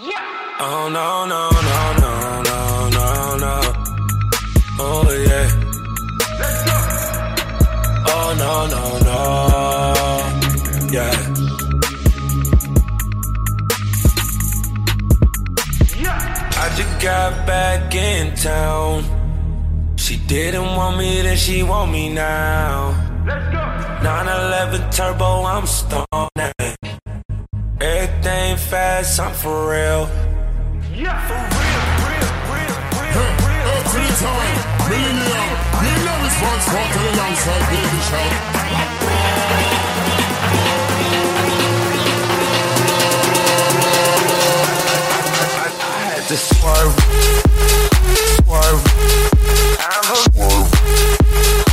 Oh no no no no no no no. Oh yeah. Let's go. Oh no no no. Yeah. I just got back in town. She didn't want me, then she want me now. Let's go. 911 turbo, I'm stoned. Everything fast, I'm for real. Yeah, for real, real, real, real, real. Up to the time, millennium. Millennium is once walking alongside Baby Shout. I had to swerve, swerve. I'm a swerve, swerve.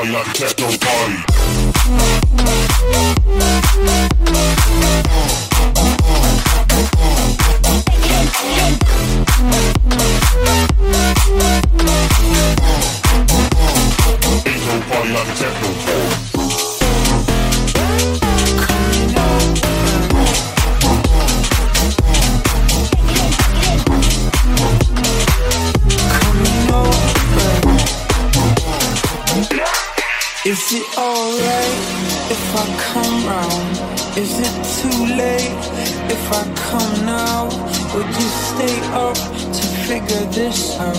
Party like a techno party. Is it alright if I come round? Is it too late if I come now? Would you stay up to figure this out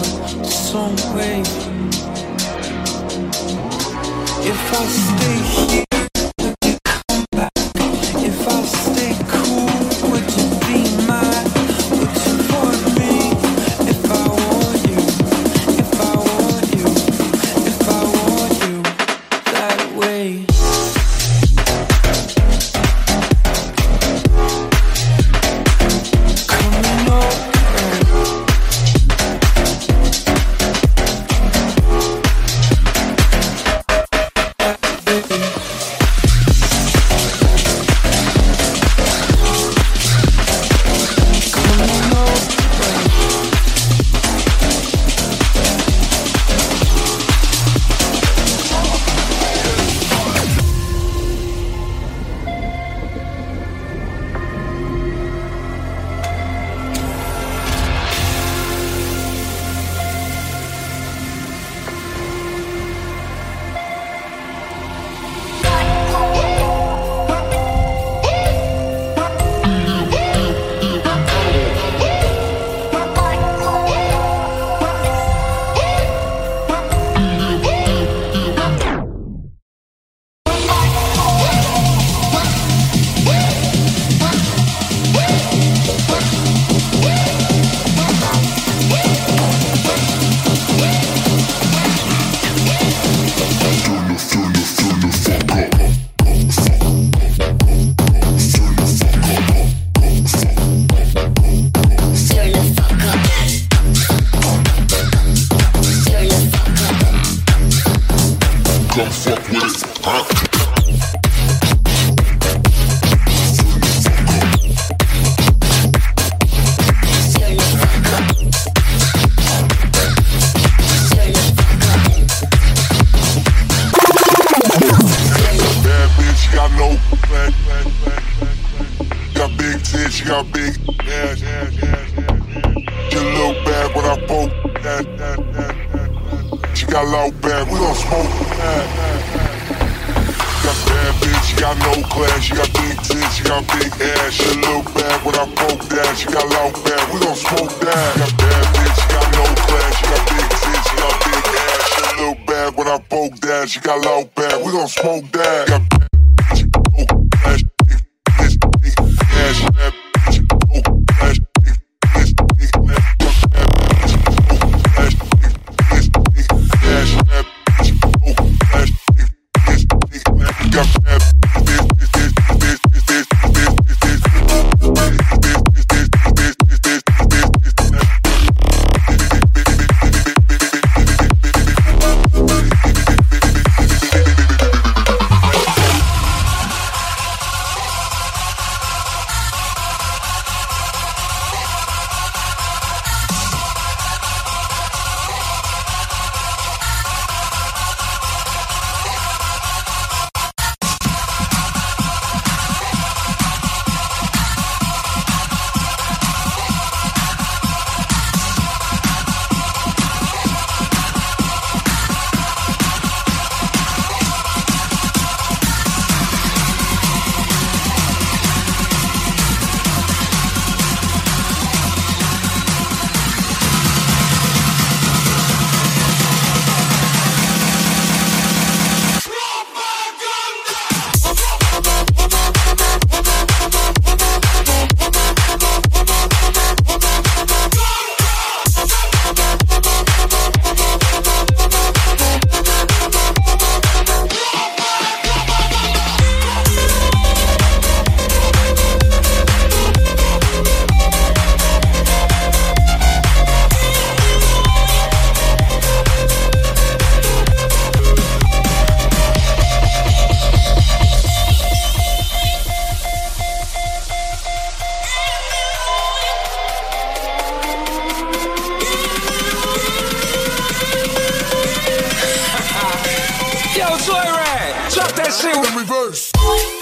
some way? If I stay here, come fuck with it, huh? got big. Yeah, yeah, yeah, yeah. Get a little bad when I poke. That, that, that got low bag, we gon' smoke. Got bad bitch, got no class, she got big tits, she got big ass. She look bad when I poke that, she got low bag, we gon' smoke that. Got bad bitch, got no class, she got big tits, she got big ass. She look bad when I poke that, she got low bag, we gon' smoke that. Got Joyride, drop that shit. In reverse.